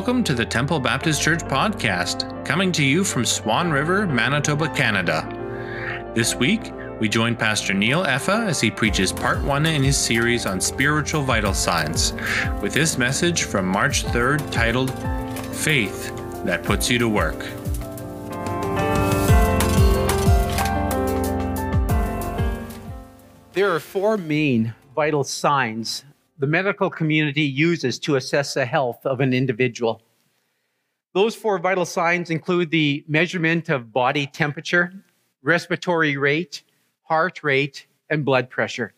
Welcome to the Temple Baptist Church podcast, coming to you from Swan River, Manitoba, Canada. This week, we join Pastor Neil Effa as he preaches part one in his series on spiritual vital signs, with this message from March 3rd titled Faith That Puts You to Work. There are four main vital signs the medical community uses to assess the health of an individual. Those four vital signs include the measurement of body temperature, respiratory rate, heart rate, and blood pressure.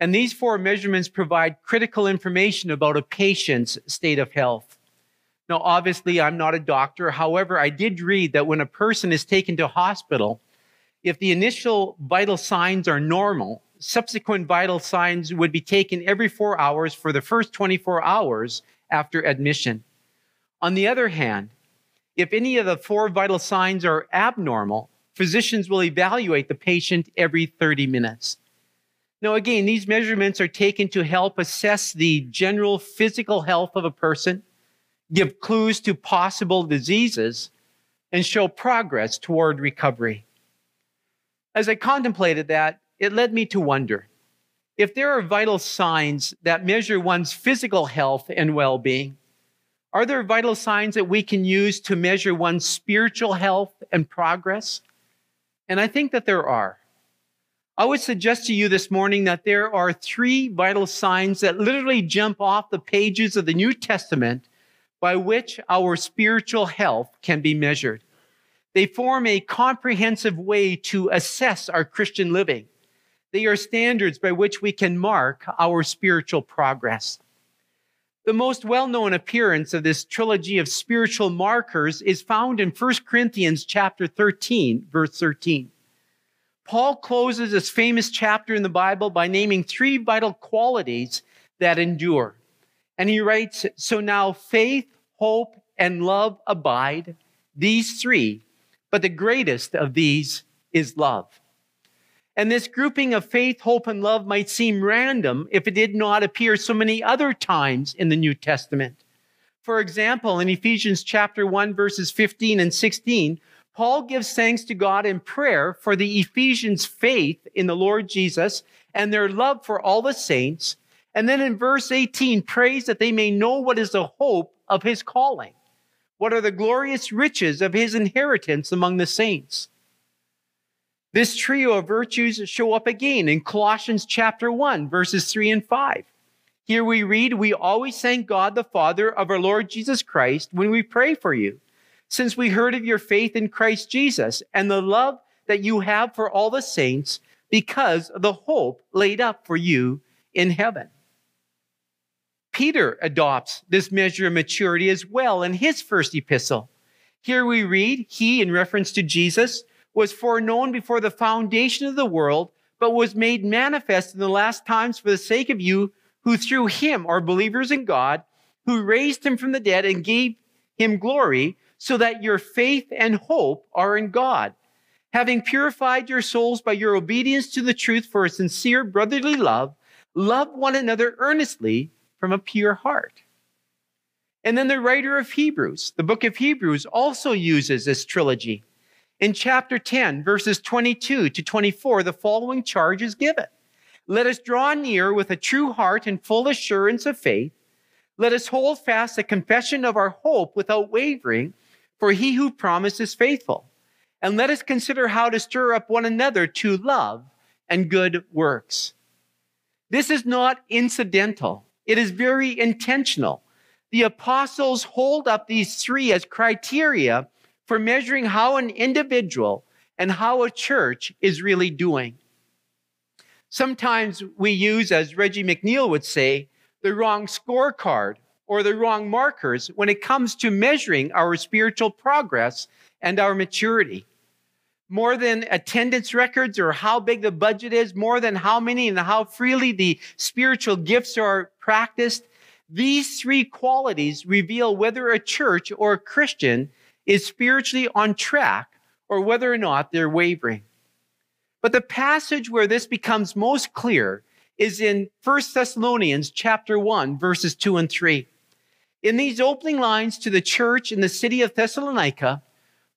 And these four measurements provide critical information about a patient's state of health. Now, obviously, I'm not a doctor. However, I did read that when a person is taken to hospital, if the initial vital signs are normal, subsequent vital signs would be taken every four hours for the first 24 hours after admission. On the other hand, if any of the four vital signs are abnormal, physicians will evaluate the patient every 30 minutes. Now, again, these measurements are taken to help assess the general physical health of a person, give clues to possible diseases, and show progress toward recovery. As I contemplated that, it led me to wonder if there are vital signs that measure one's physical health and well being, are there vital signs that we can use to measure one's spiritual health and progress? And I think that there are. I would suggest to you this morning that there are three vital signs that literally jump off the pages of the New Testament by which our spiritual health can be measured. They form a comprehensive way to assess our Christian living. They are standards by which we can mark our spiritual progress. The most well known appearance of this trilogy of spiritual markers is found in 1 Corinthians chapter 13, verse 13. Paul closes this famous chapter in the Bible by naming three vital qualities that endure. And he writes So now faith, hope, and love abide, these three, but the greatest of these is love. And this grouping of faith, hope, and love might seem random if it did not appear so many other times in the New Testament. For example, in Ephesians chapter 1, verses 15 and 16, Paul gives thanks to God in prayer for the Ephesians' faith in the Lord Jesus and their love for all the saints. And then in verse 18, prays that they may know what is the hope of his calling. What are the glorious riches of his inheritance among the saints? This trio of virtues show up again in Colossians chapter 1, verses 3 and 5. Here we read, We always thank God the Father of our Lord Jesus Christ when we pray for you, since we heard of your faith in Christ Jesus and the love that you have for all the saints because of the hope laid up for you in heaven. Peter adopts this measure of maturity as well in his first epistle. Here we read, He, in reference to Jesus, was foreknown before the foundation of the world, but was made manifest in the last times for the sake of you who through him are believers in God, who raised him from the dead and gave him glory, so that your faith and hope are in God. Having purified your souls by your obedience to the truth for a sincere brotherly love, love one another earnestly from a pure heart. And then the writer of Hebrews, the book of Hebrews, also uses this trilogy. In chapter 10, verses 22 to 24, the following charge is given. Let us draw near with a true heart and full assurance of faith. Let us hold fast the confession of our hope without wavering, for he who promised is faithful. And let us consider how to stir up one another to love and good works. This is not incidental. It is very intentional. The apostles hold up these three as criteria for measuring how an individual and how a church is really doing. Sometimes we use, as Reggie McNeal would say, the wrong scorecard or the wrong markers when it comes to measuring our spiritual progress and our maturity. More than attendance records or how big the budget is, more than how many and how freely the spiritual gifts are practiced, these three qualities reveal whether a church or a Christian is spiritually on track or whether or not they're wavering. But the passage where this becomes most clear is in 1 Thessalonians chapter 1 verses 2 and 3. In these opening lines to the church in the city of Thessalonica,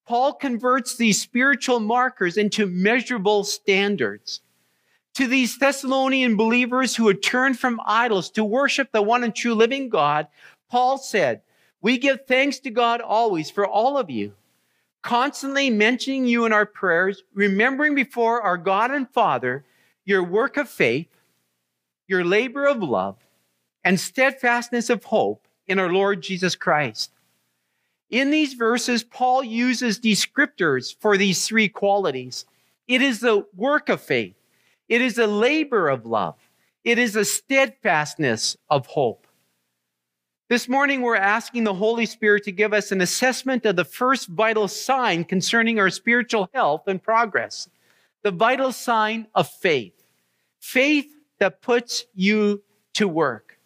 Paul converts these spiritual markers into measurable standards. To these Thessalonian believers who had turned from idols to worship the one and true living God, Paul said, We give thanks to God always for all of you, constantly mentioning you in our prayers, remembering before our God and Father your work of faith, your labor of love, and steadfastness of hope in our Lord Jesus Christ. In these verses, Paul uses descriptors for these three qualities. It is the work of faith, it is the labor of love, it is a steadfastness of hope. This morning, we're asking the Holy Spirit to give us an assessment of the first vital sign concerning our spiritual health and progress the vital sign of faith. Faith that puts you to work.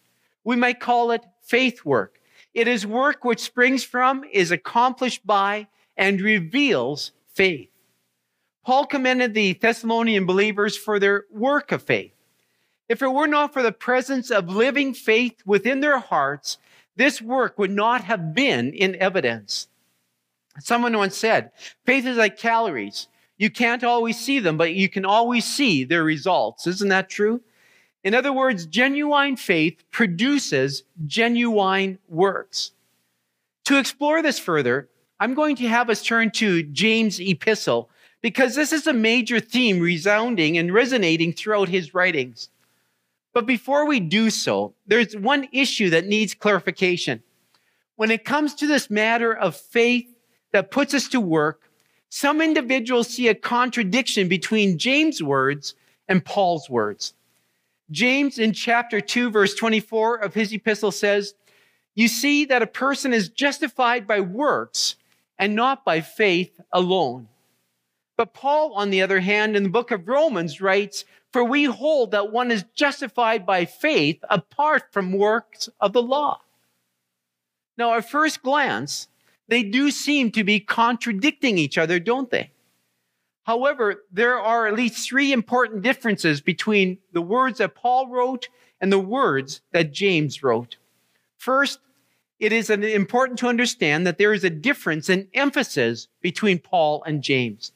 We might call it faith work. It is work which springs from, is accomplished by, and reveals faith. Paul commended the Thessalonian believers for their work of faith. If it were not for the presence of living faith within their hearts, this work would not have been in evidence. Someone once said, faith is like calories. You can't always see them, but you can always see their results. Isn't that true? In other words, genuine faith produces genuine works. To explore this further, I'm going to have us turn to James' epistle because this is a major theme resounding and resonating throughout his writings. But before we do so, there's one issue that needs clarification. When it comes to this matter of faith that puts us to work, some individuals see a contradiction between James' words and Paul's words. James in chapter 2, verse 24 of his epistle says, You see that a person is justified by works and not by faith alone. But Paul, on the other hand, in the book of Romans writes, For we hold that one is justified by faith apart from works of the law. Now, at first glance, they do seem to be contradicting each other, don't they? However, there are at least three important differences between the words that Paul wrote and the words that James wrote. First, it is important to understand that there is a difference in emphasis between Paul and James.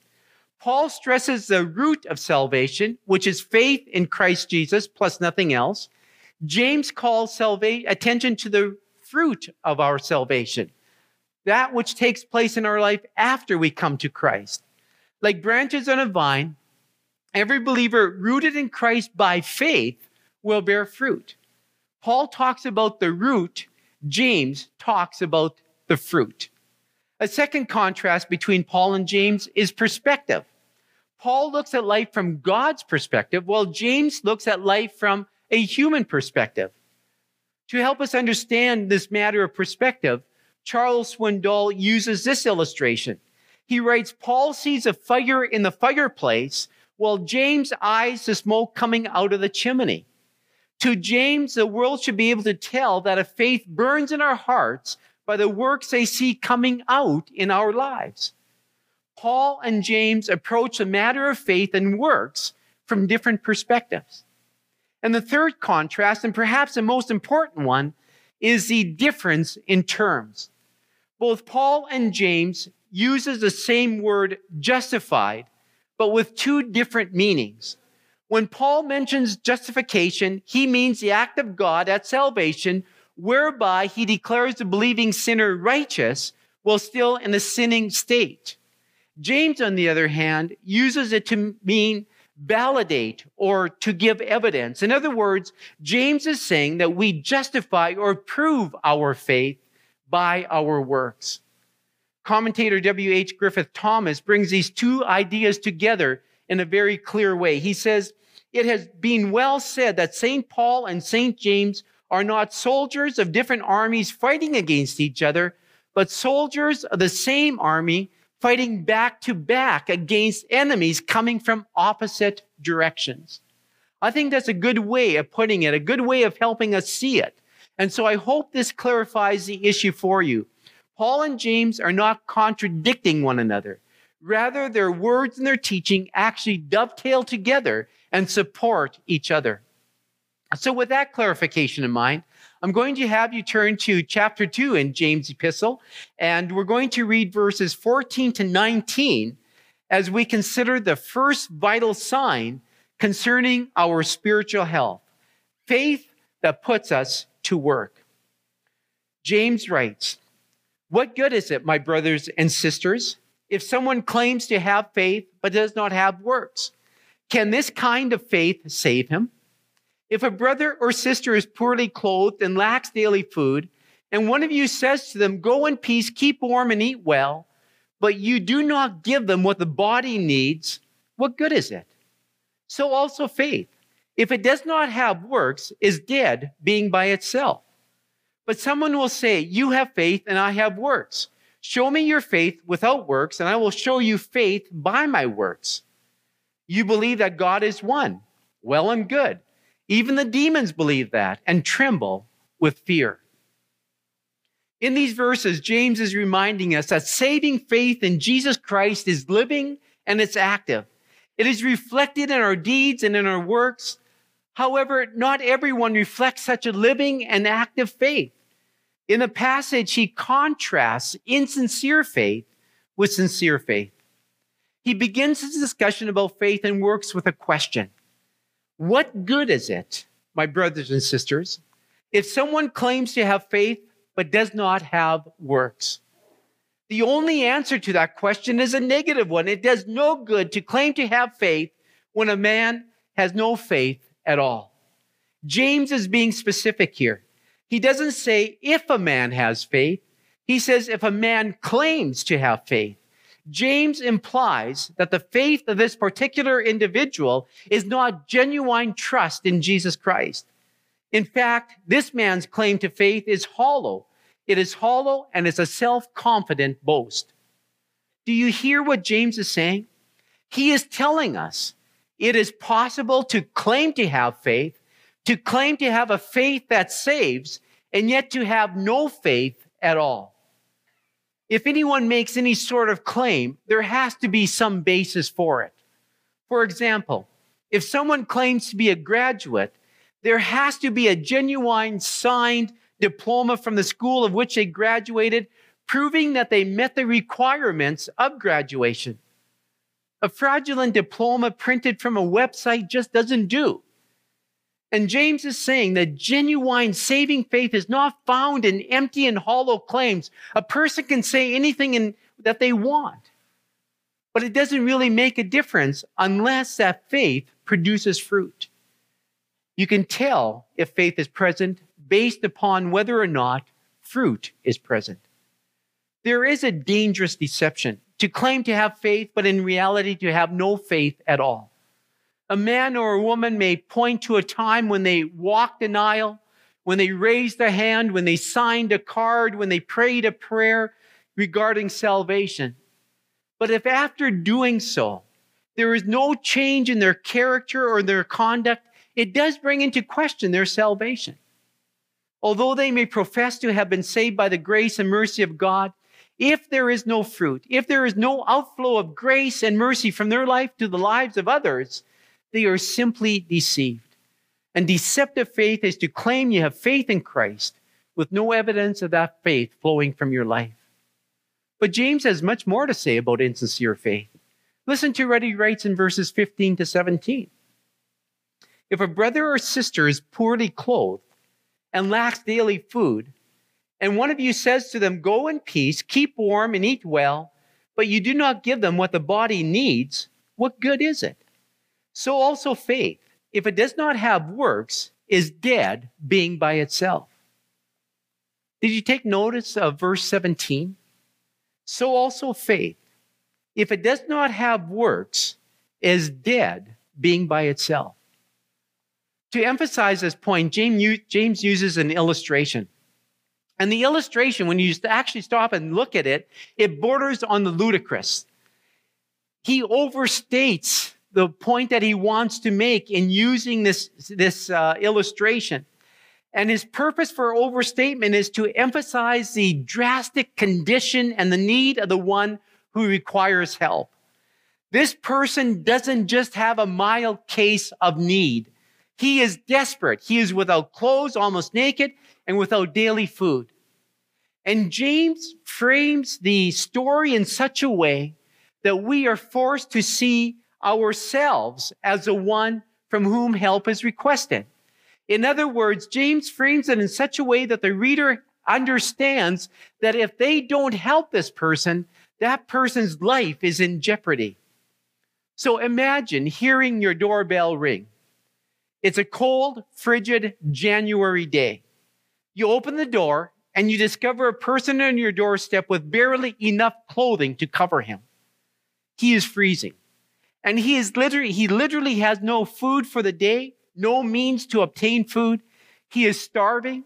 Paul stresses the root of salvation, which is faith in Christ Jesus plus nothing else. James calls salvation attention to the fruit of our salvation, that which takes place in our life after we come to Christ. Like branches on a vine, every believer rooted in Christ by faith will bear fruit. Paul talks about the root, James talks about the fruit. A second contrast between Paul and James is perspective. Paul looks at life from God's perspective, while James looks at life from a human perspective. To help us understand this matter of perspective, Charles Swindoll uses this illustration. He writes, Paul sees a fire in the fireplace while James eyes the smoke coming out of the chimney. To James, the world should be able to tell that a faith burns in our hearts by the works they see coming out in our lives. Paul and James approach the matter of faith and works from different perspectives. And the third contrast, and perhaps the most important one, is the difference in terms. Both Paul and James uses the same word justified, but with two different meanings. When Paul mentions justification, he means the act of God at salvation, whereby he declares the believing sinner righteous while still in a sinning state. James, on the other hand, uses it to mean validate or to give evidence. In other words, James is saying that we justify or prove our faith by our works. Commentator W.H. Griffith Thomas brings these two ideas together in a very clear way. He says, It has been well said that St. Paul and St. James are not soldiers of different armies fighting against each other, but soldiers of the same army fighting back to back against enemies coming from opposite directions. I think that's a good way of putting it, a good way of helping us see it. And so I hope this clarifies the issue for you. Paul and James are not contradicting one another. Rather, their words and their teaching actually dovetail together and support each other. So, with that clarification in mind, I'm going to have you turn to chapter 2 in James' epistle, and we're going to read verses 14 to 19 as we consider the first vital sign concerning our spiritual health faith that puts us to work. James writes, What good is it, my brothers and sisters, if someone claims to have faith but does not have works? Can this kind of faith save him? If a brother or sister is poorly clothed and lacks daily food, and one of you says to them, Go in peace, keep warm, and eat well, but you do not give them what the body needs, what good is it? So also faith, if it does not have works, is dead, being by itself. But someone will say, You have faith, and I have works. Show me your faith without works, and I will show you faith by my works. You believe that God is one. Well and good. Even the demons believe that and tremble with fear. In these verses, James is reminding us that saving faith in Jesus Christ is living and it's active. It is reflected in our deeds and in our works. However, not everyone reflects such a living and active faith. In the passage, he contrasts insincere faith with sincere faith. He begins his discussion about faith and works with a question what good is it, my brothers and sisters, if someone claims to have faith but does not have works? The only answer to that question is a negative one. It does no good to claim to have faith when a man has no faith at all. James is being specific here. He doesn't say if a man has faith, he says if a man claims to have faith. James implies that the faith of this particular individual is not genuine trust in Jesus Christ. In fact, this man's claim to faith is hollow. It is hollow and it's a self confident boast. Do you hear what James is saying? He is telling us it is possible to claim to have faith, to claim to have a faith that saves, and yet to have no faith at all if anyone makes any sort of claim, there has to be some basis for it. For example, if someone claims to be a graduate, there has to be a genuine signed diploma from the school of which they graduated, proving that they met the requirements of graduation. A fraudulent diploma printed from a website just doesn't do. And James is saying that genuine saving faith is not found in empty and hollow claims. A person can say anything in, that they want, but it doesn't really make a difference unless that faith produces fruit. You can tell if faith is present based upon whether or not fruit is present. There is a dangerous deception to claim to have faith, but in reality to have no faith at all. A man or a woman may point to a time when they walked an aisle, when they raised a hand, when they signed a card, when they prayed a prayer regarding salvation. But if after doing so, there is no change in their character or their conduct, it does bring into question their salvation. Although they may profess to have been saved by the grace and mercy of God, if there is no fruit, if there is no outflow of grace and mercy from their life to the lives of others, they are simply deceived. And deceptive faith is to claim you have faith in Christ with no evidence of that faith flowing from your life. But James has much more to say about insincere faith. Listen to what he writes in verses 15 to 17. If a brother or sister is poorly clothed and lacks daily food, and one of you says to them, Go in peace, keep warm, and eat well, but you do not give them what the body needs, what good is it? So also faith, if it does not have works, is dead, being by itself. Did you take notice of verse 17? So also faith, if it does not have works, is dead, being by itself. To emphasize this point, James uses an illustration. And the illustration, when you actually stop and look at it, it borders on the ludicrous. He overstates the point that he wants to make in using this, this uh, illustration. And his purpose for overstatement is to emphasize the drastic condition and the need of the one who requires help. This person doesn't just have a mild case of need. He is desperate. He is without clothes, almost naked, and without daily food. And James frames the story in such a way that we are forced to see ourselves as the one from whom help is requested. In other words, James frames it in such a way that the reader understands that if they don't help this person, that person's life is in jeopardy. So imagine hearing your doorbell ring. It's a cold, frigid January day. You open the door and you discover a person on your doorstep with barely enough clothing to cover him. He is freezing. And he is literally, he literally has no food for the day, no means to obtain food. He is starving,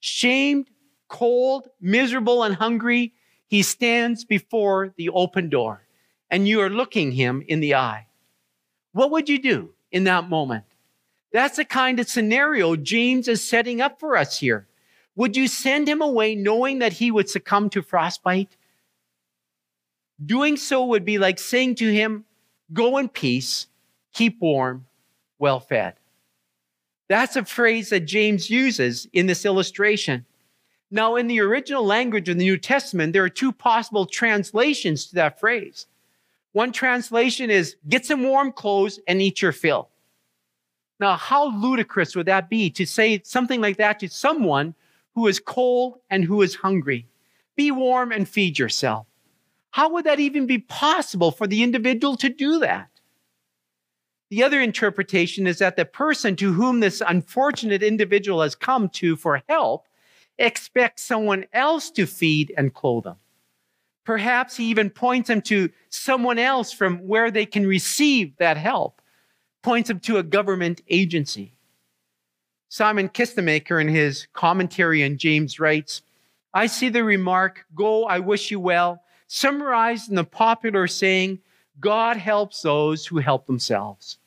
shamed, cold, miserable, and hungry. He stands before the open door and you are looking him in the eye. What would you do in that moment? That's the kind of scenario James is setting up for us here. Would you send him away knowing that he would succumb to frostbite? Doing so would be like saying to him, Go in peace, keep warm, well fed. That's a phrase that James uses in this illustration. Now, in the original language of the New Testament, there are two possible translations to that phrase. One translation is get some warm clothes and eat your fill. Now, how ludicrous would that be to say something like that to someone who is cold and who is hungry? Be warm and feed yourself. How would that even be possible for the individual to do that? The other interpretation is that the person to whom this unfortunate individual has come to for help expects someone else to feed and clothe them. Perhaps he even points them to someone else from where they can receive that help, points them to a government agency. Simon Kistemaker, in his commentary on James, writes I see the remark, Go, I wish you well, summarized in the popular saying, God helps those who help themselves.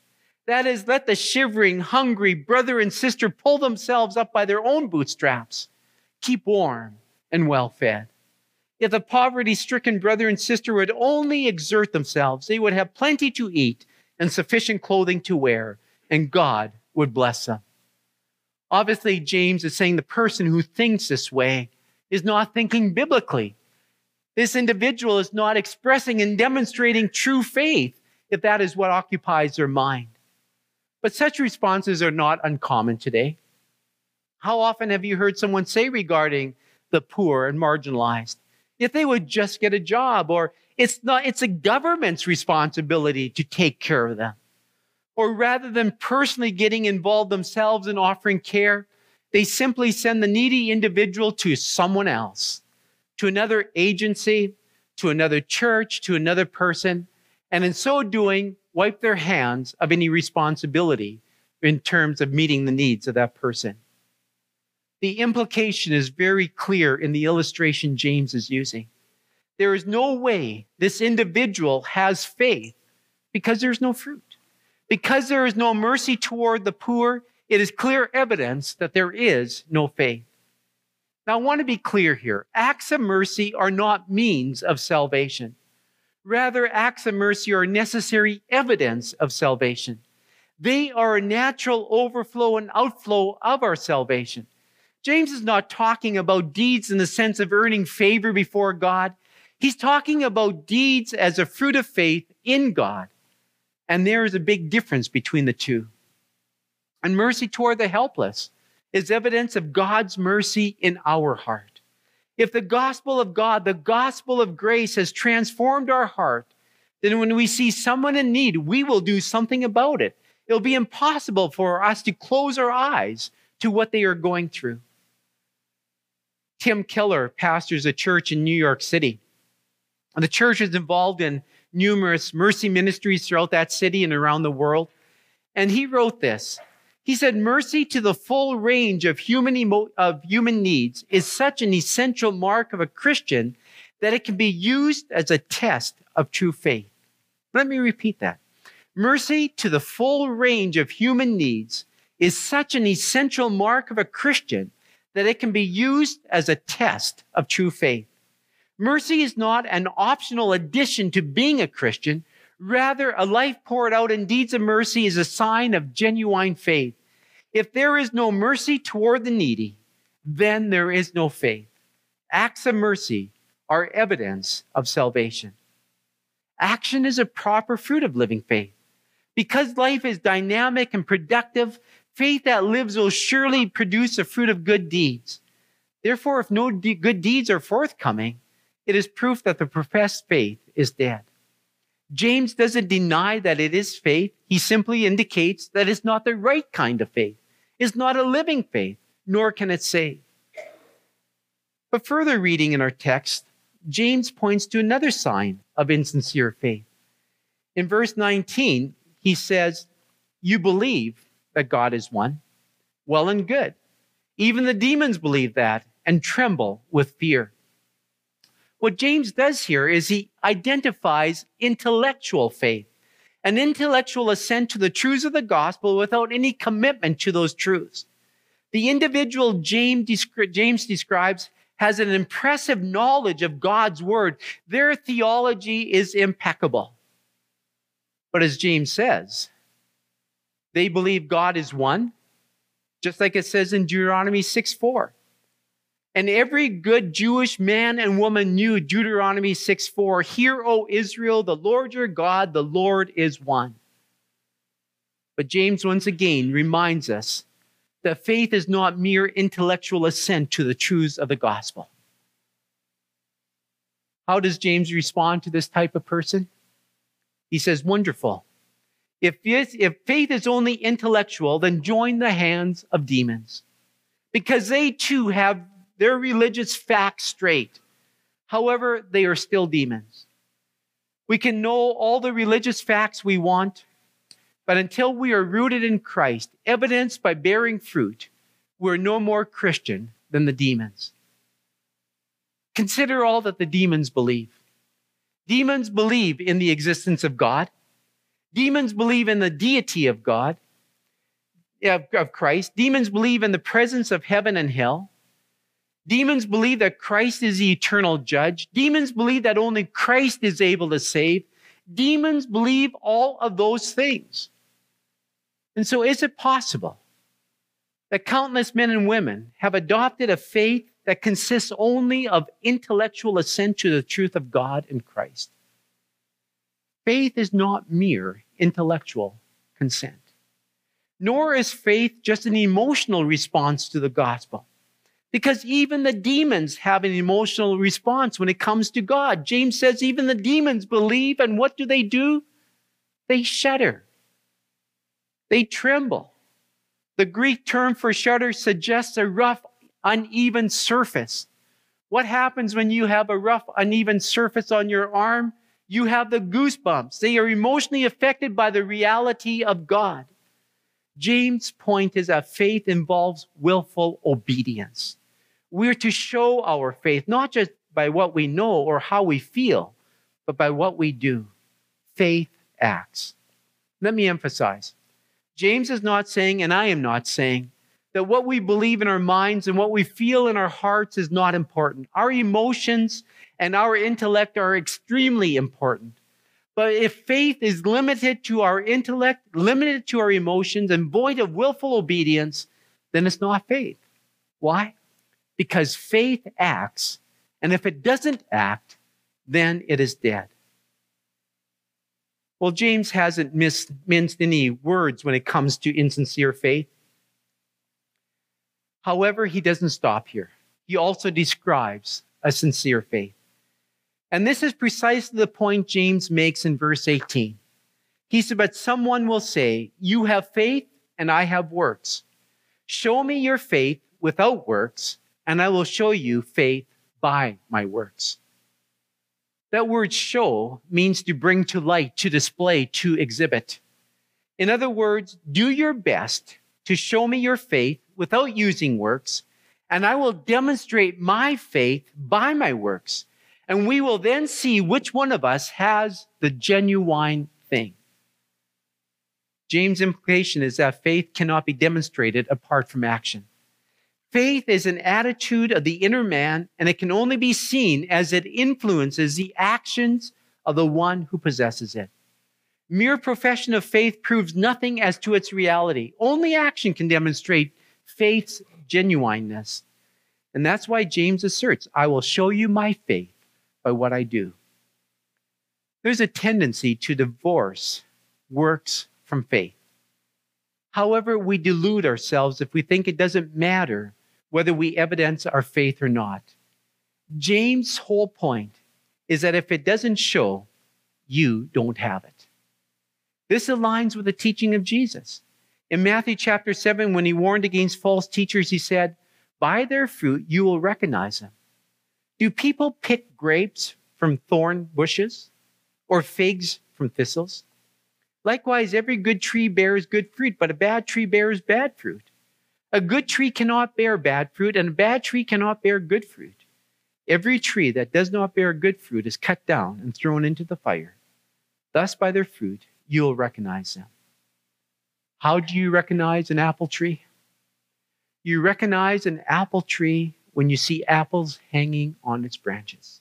That is, let the shivering, hungry brother and sister pull themselves up by their own bootstraps. Keep warm and well fed. If the poverty stricken brother and sister would only exert themselves, they would have plenty to eat and sufficient clothing to wear, and God would bless them. Obviously, James is saying the person who thinks this way is not thinking biblically. This individual is not expressing and demonstrating true faith if that is what occupies their mind. But such responses are not uncommon today. How often have you heard someone say regarding the poor and marginalized, if they would just get a job, or it's not, it's a government's responsibility to take care of them. Or rather than personally getting involved themselves in offering care, they simply send the needy individual to someone else to another agency, to another church, to another person, and in so doing, wipe their hands of any responsibility in terms of meeting the needs of that person. The implication is very clear in the illustration James is using. There is no way this individual has faith because there's no fruit. Because there is no mercy toward the poor, it is clear evidence that there is no faith. Now, I want to be clear here. Acts of mercy are not means of salvation. Rather, acts of mercy are necessary evidence of salvation. They are a natural overflow and outflow of our salvation. James is not talking about deeds in the sense of earning favor before God. He's talking about deeds as a fruit of faith in God. And there is a big difference between the two. And mercy toward the helpless is evidence of God's mercy in our heart. If the gospel of God, the gospel of grace has transformed our heart, then when we see someone in need, we will do something about it. It'll be impossible for us to close our eyes to what they are going through. Tim Keller pastors a church in New York City. And The church is involved in numerous mercy ministries throughout that city and around the world. And he wrote this he said, mercy to the full range of human, emo- of human needs is such an essential mark of a Christian that it can be used as a test of true faith. Let me repeat that. Mercy to the full range of human needs is such an essential mark of a Christian that it can be used as a test of true faith. Mercy is not an optional addition to being a Christian. Rather, a life poured out in deeds of mercy is a sign of genuine faith. If there is no mercy toward the needy, then there is no faith. Acts of mercy are evidence of salvation. Action is a proper fruit of living faith. Because life is dynamic and productive, faith that lives will surely produce a fruit of good deeds. Therefore, if no de- good deeds are forthcoming, it is proof that the professed faith is dead. James doesn't deny that it is faith. He simply indicates that it's not the right kind of faith. It's not a living faith, nor can it save. But further reading in our text, James points to another sign of insincere faith. In verse 19, he says, You believe that God is one. Well and good. Even the demons believe that and tremble with fear. What James does here is he identifies intellectual faith, an intellectual assent to the truths of the gospel without any commitment to those truths. The individual James, James describes has an impressive knowledge of God's word. Their theology is impeccable. But as James says, they believe God is one, just like it says in Deuteronomy 6 4. And every good Jewish man and woman knew Deuteronomy 6 4 Hear, O Israel, the Lord your God, the Lord is one. But James once again reminds us that faith is not mere intellectual assent to the truths of the gospel. How does James respond to this type of person? He says, Wonderful. If, if faith is only intellectual, then join the hands of demons because they too have their religious facts straight. However, they are still demons. We can know all the religious facts we want, but until we are rooted in Christ, evidenced by bearing fruit, we're no more Christian than the demons. Consider all that the demons believe. Demons believe in the existence of God. Demons believe in the deity of God, of, of Christ. Demons believe in the presence of heaven and hell. Demons believe that Christ is the eternal judge. Demons believe that only Christ is able to save. Demons believe all of those things. And so, is it possible that countless men and women have adopted a faith that consists only of intellectual assent to the truth of God and Christ? Faith is not mere intellectual consent, nor is faith just an emotional response to the gospel. Because even the demons have an emotional response when it comes to God. James says even the demons believe, and what do they do? They shudder, they tremble. The Greek term for shudder suggests a rough, uneven surface. What happens when you have a rough, uneven surface on your arm? You have the goosebumps. They are emotionally affected by the reality of God. James' point is that faith involves willful obedience. We're to show our faith, not just by what we know or how we feel, but by what we do. Faith acts. Let me emphasize James is not saying, and I am not saying, that what we believe in our minds and what we feel in our hearts is not important. Our emotions and our intellect are extremely important. But if faith is limited to our intellect, limited to our emotions, and void of willful obedience, then it's not faith. Why? Because faith acts, and if it doesn't act, then it is dead. Well, James hasn't minced any words when it comes to insincere faith. However, he doesn't stop here. He also describes a sincere faith. And this is precisely the point James makes in verse 18. He said, But someone will say, You have faith, and I have works. Show me your faith without works, and I will show you faith by my works. That word show means to bring to light, to display, to exhibit. In other words, do your best to show me your faith without using works, and I will demonstrate my faith by my works. And we will then see which one of us has the genuine thing. James' implication is that faith cannot be demonstrated apart from action. Faith is an attitude of the inner man, and it can only be seen as it influences the actions of the one who possesses it. Mere profession of faith proves nothing as to its reality. Only action can demonstrate faith's genuineness. And that's why James asserts, I will show you my faith by what I do. There's a tendency to divorce works from faith. However, we delude ourselves if we think it doesn't matter whether we evidence our faith or not. James' whole point is that if it doesn't show, you don't have it. This aligns with the teaching of Jesus. In Matthew chapter 7, when he warned against false teachers, he said, By their fruit you will recognize them. Do people pick grapes from thorn bushes or figs from thistles? Likewise, every good tree bears good fruit, but a bad tree bears bad fruit. A good tree cannot bear bad fruit, and a bad tree cannot bear good fruit. Every tree that does not bear good fruit is cut down and thrown into the fire. Thus, by their fruit, you'll recognize them. How do you recognize an apple tree? You recognize an apple tree when you see apples hanging on its branches.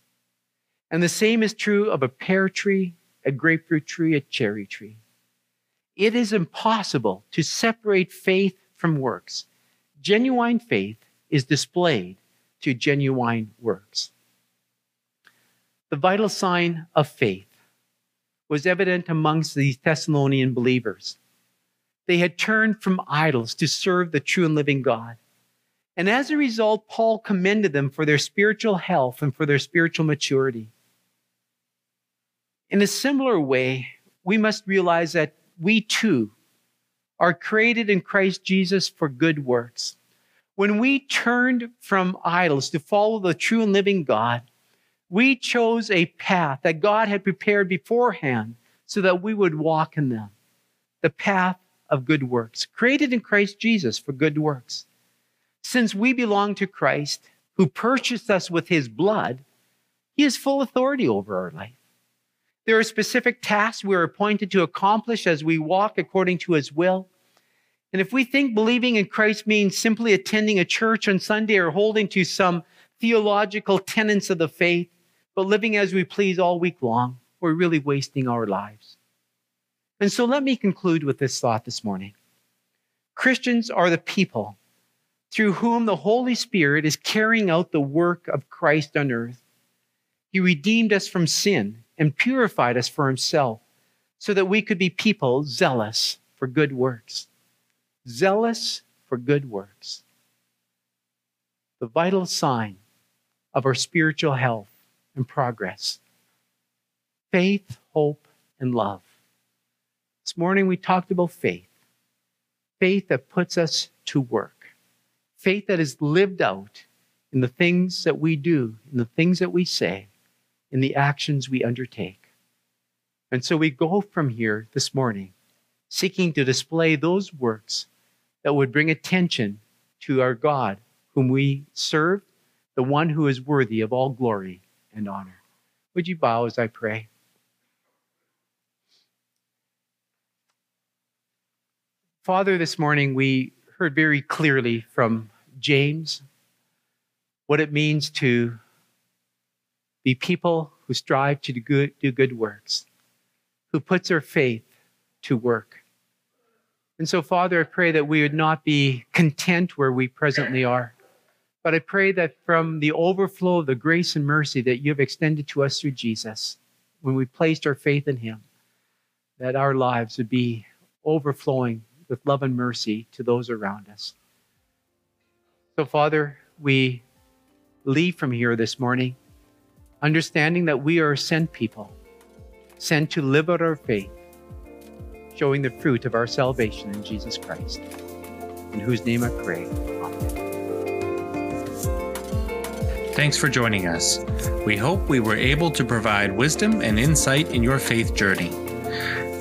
And the same is true of a pear tree, a grapefruit tree, a cherry tree. It is impossible to separate faith from works. Genuine faith is displayed to genuine works. The vital sign of faith was evident amongst these Thessalonian believers. They had turned from idols to serve the true and living God. And as a result, Paul commended them for their spiritual health and for their spiritual maturity. In a similar way, we must realize that we too are created in Christ Jesus for good works. When we turned from idols to follow the true and living God, we chose a path that God had prepared beforehand so that we would walk in them. The path of good works, created in Christ Jesus for good works. Since we belong to Christ, who purchased us with his blood, he has full authority over our life. There are specific tasks we are appointed to accomplish as we walk according to his will. And if we think believing in Christ means simply attending a church on Sunday or holding to some theological tenets of the faith, but living as we please all week long, we're really wasting our lives. And so let me conclude with this thought this morning. Christians are the people through whom the Holy Spirit is carrying out the work of Christ on earth. He redeemed us from sin and purified us for himself so that we could be people zealous for good works. Zealous for good works. The vital sign of our spiritual health and progress. Faith, hope, and love. This morning we talked about faith. Faith that puts us to work. Faith that is lived out in the things that we do, in the things that we say, in the actions we undertake. And so we go from here this morning seeking to display those works that would bring attention to our God, whom we serve, the one who is worthy of all glory and honor. Would you bow as I pray? Father, this morning we heard very clearly from James what it means to be people who strive to do good, do good works, who puts their faith to work. And so, Father, I pray that we would not be content where we presently are, but I pray that from the overflow of the grace and mercy that you have extended to us through Jesus, when we placed our faith in him, that our lives would be overflowing with love and mercy to those around us. So, Father, we leave from here this morning understanding that we are sent people, sent to live out our faith, showing the fruit of our salvation in Jesus Christ, in whose name I pray. Amen. Thanks for joining us. We hope we were able to provide wisdom and insight in your faith journey.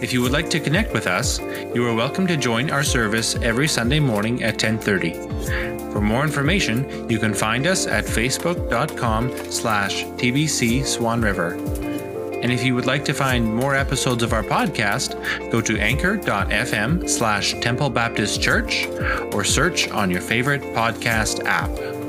If you would like to connect with us, you are welcome to join our service every Sunday morning at 1030. For more information, you can find us at facebook.com slash tbc Swan River. And if you would like to find more episodes of our podcast, go to anchor.fm slash Temple Baptist Church or search on your favorite podcast app.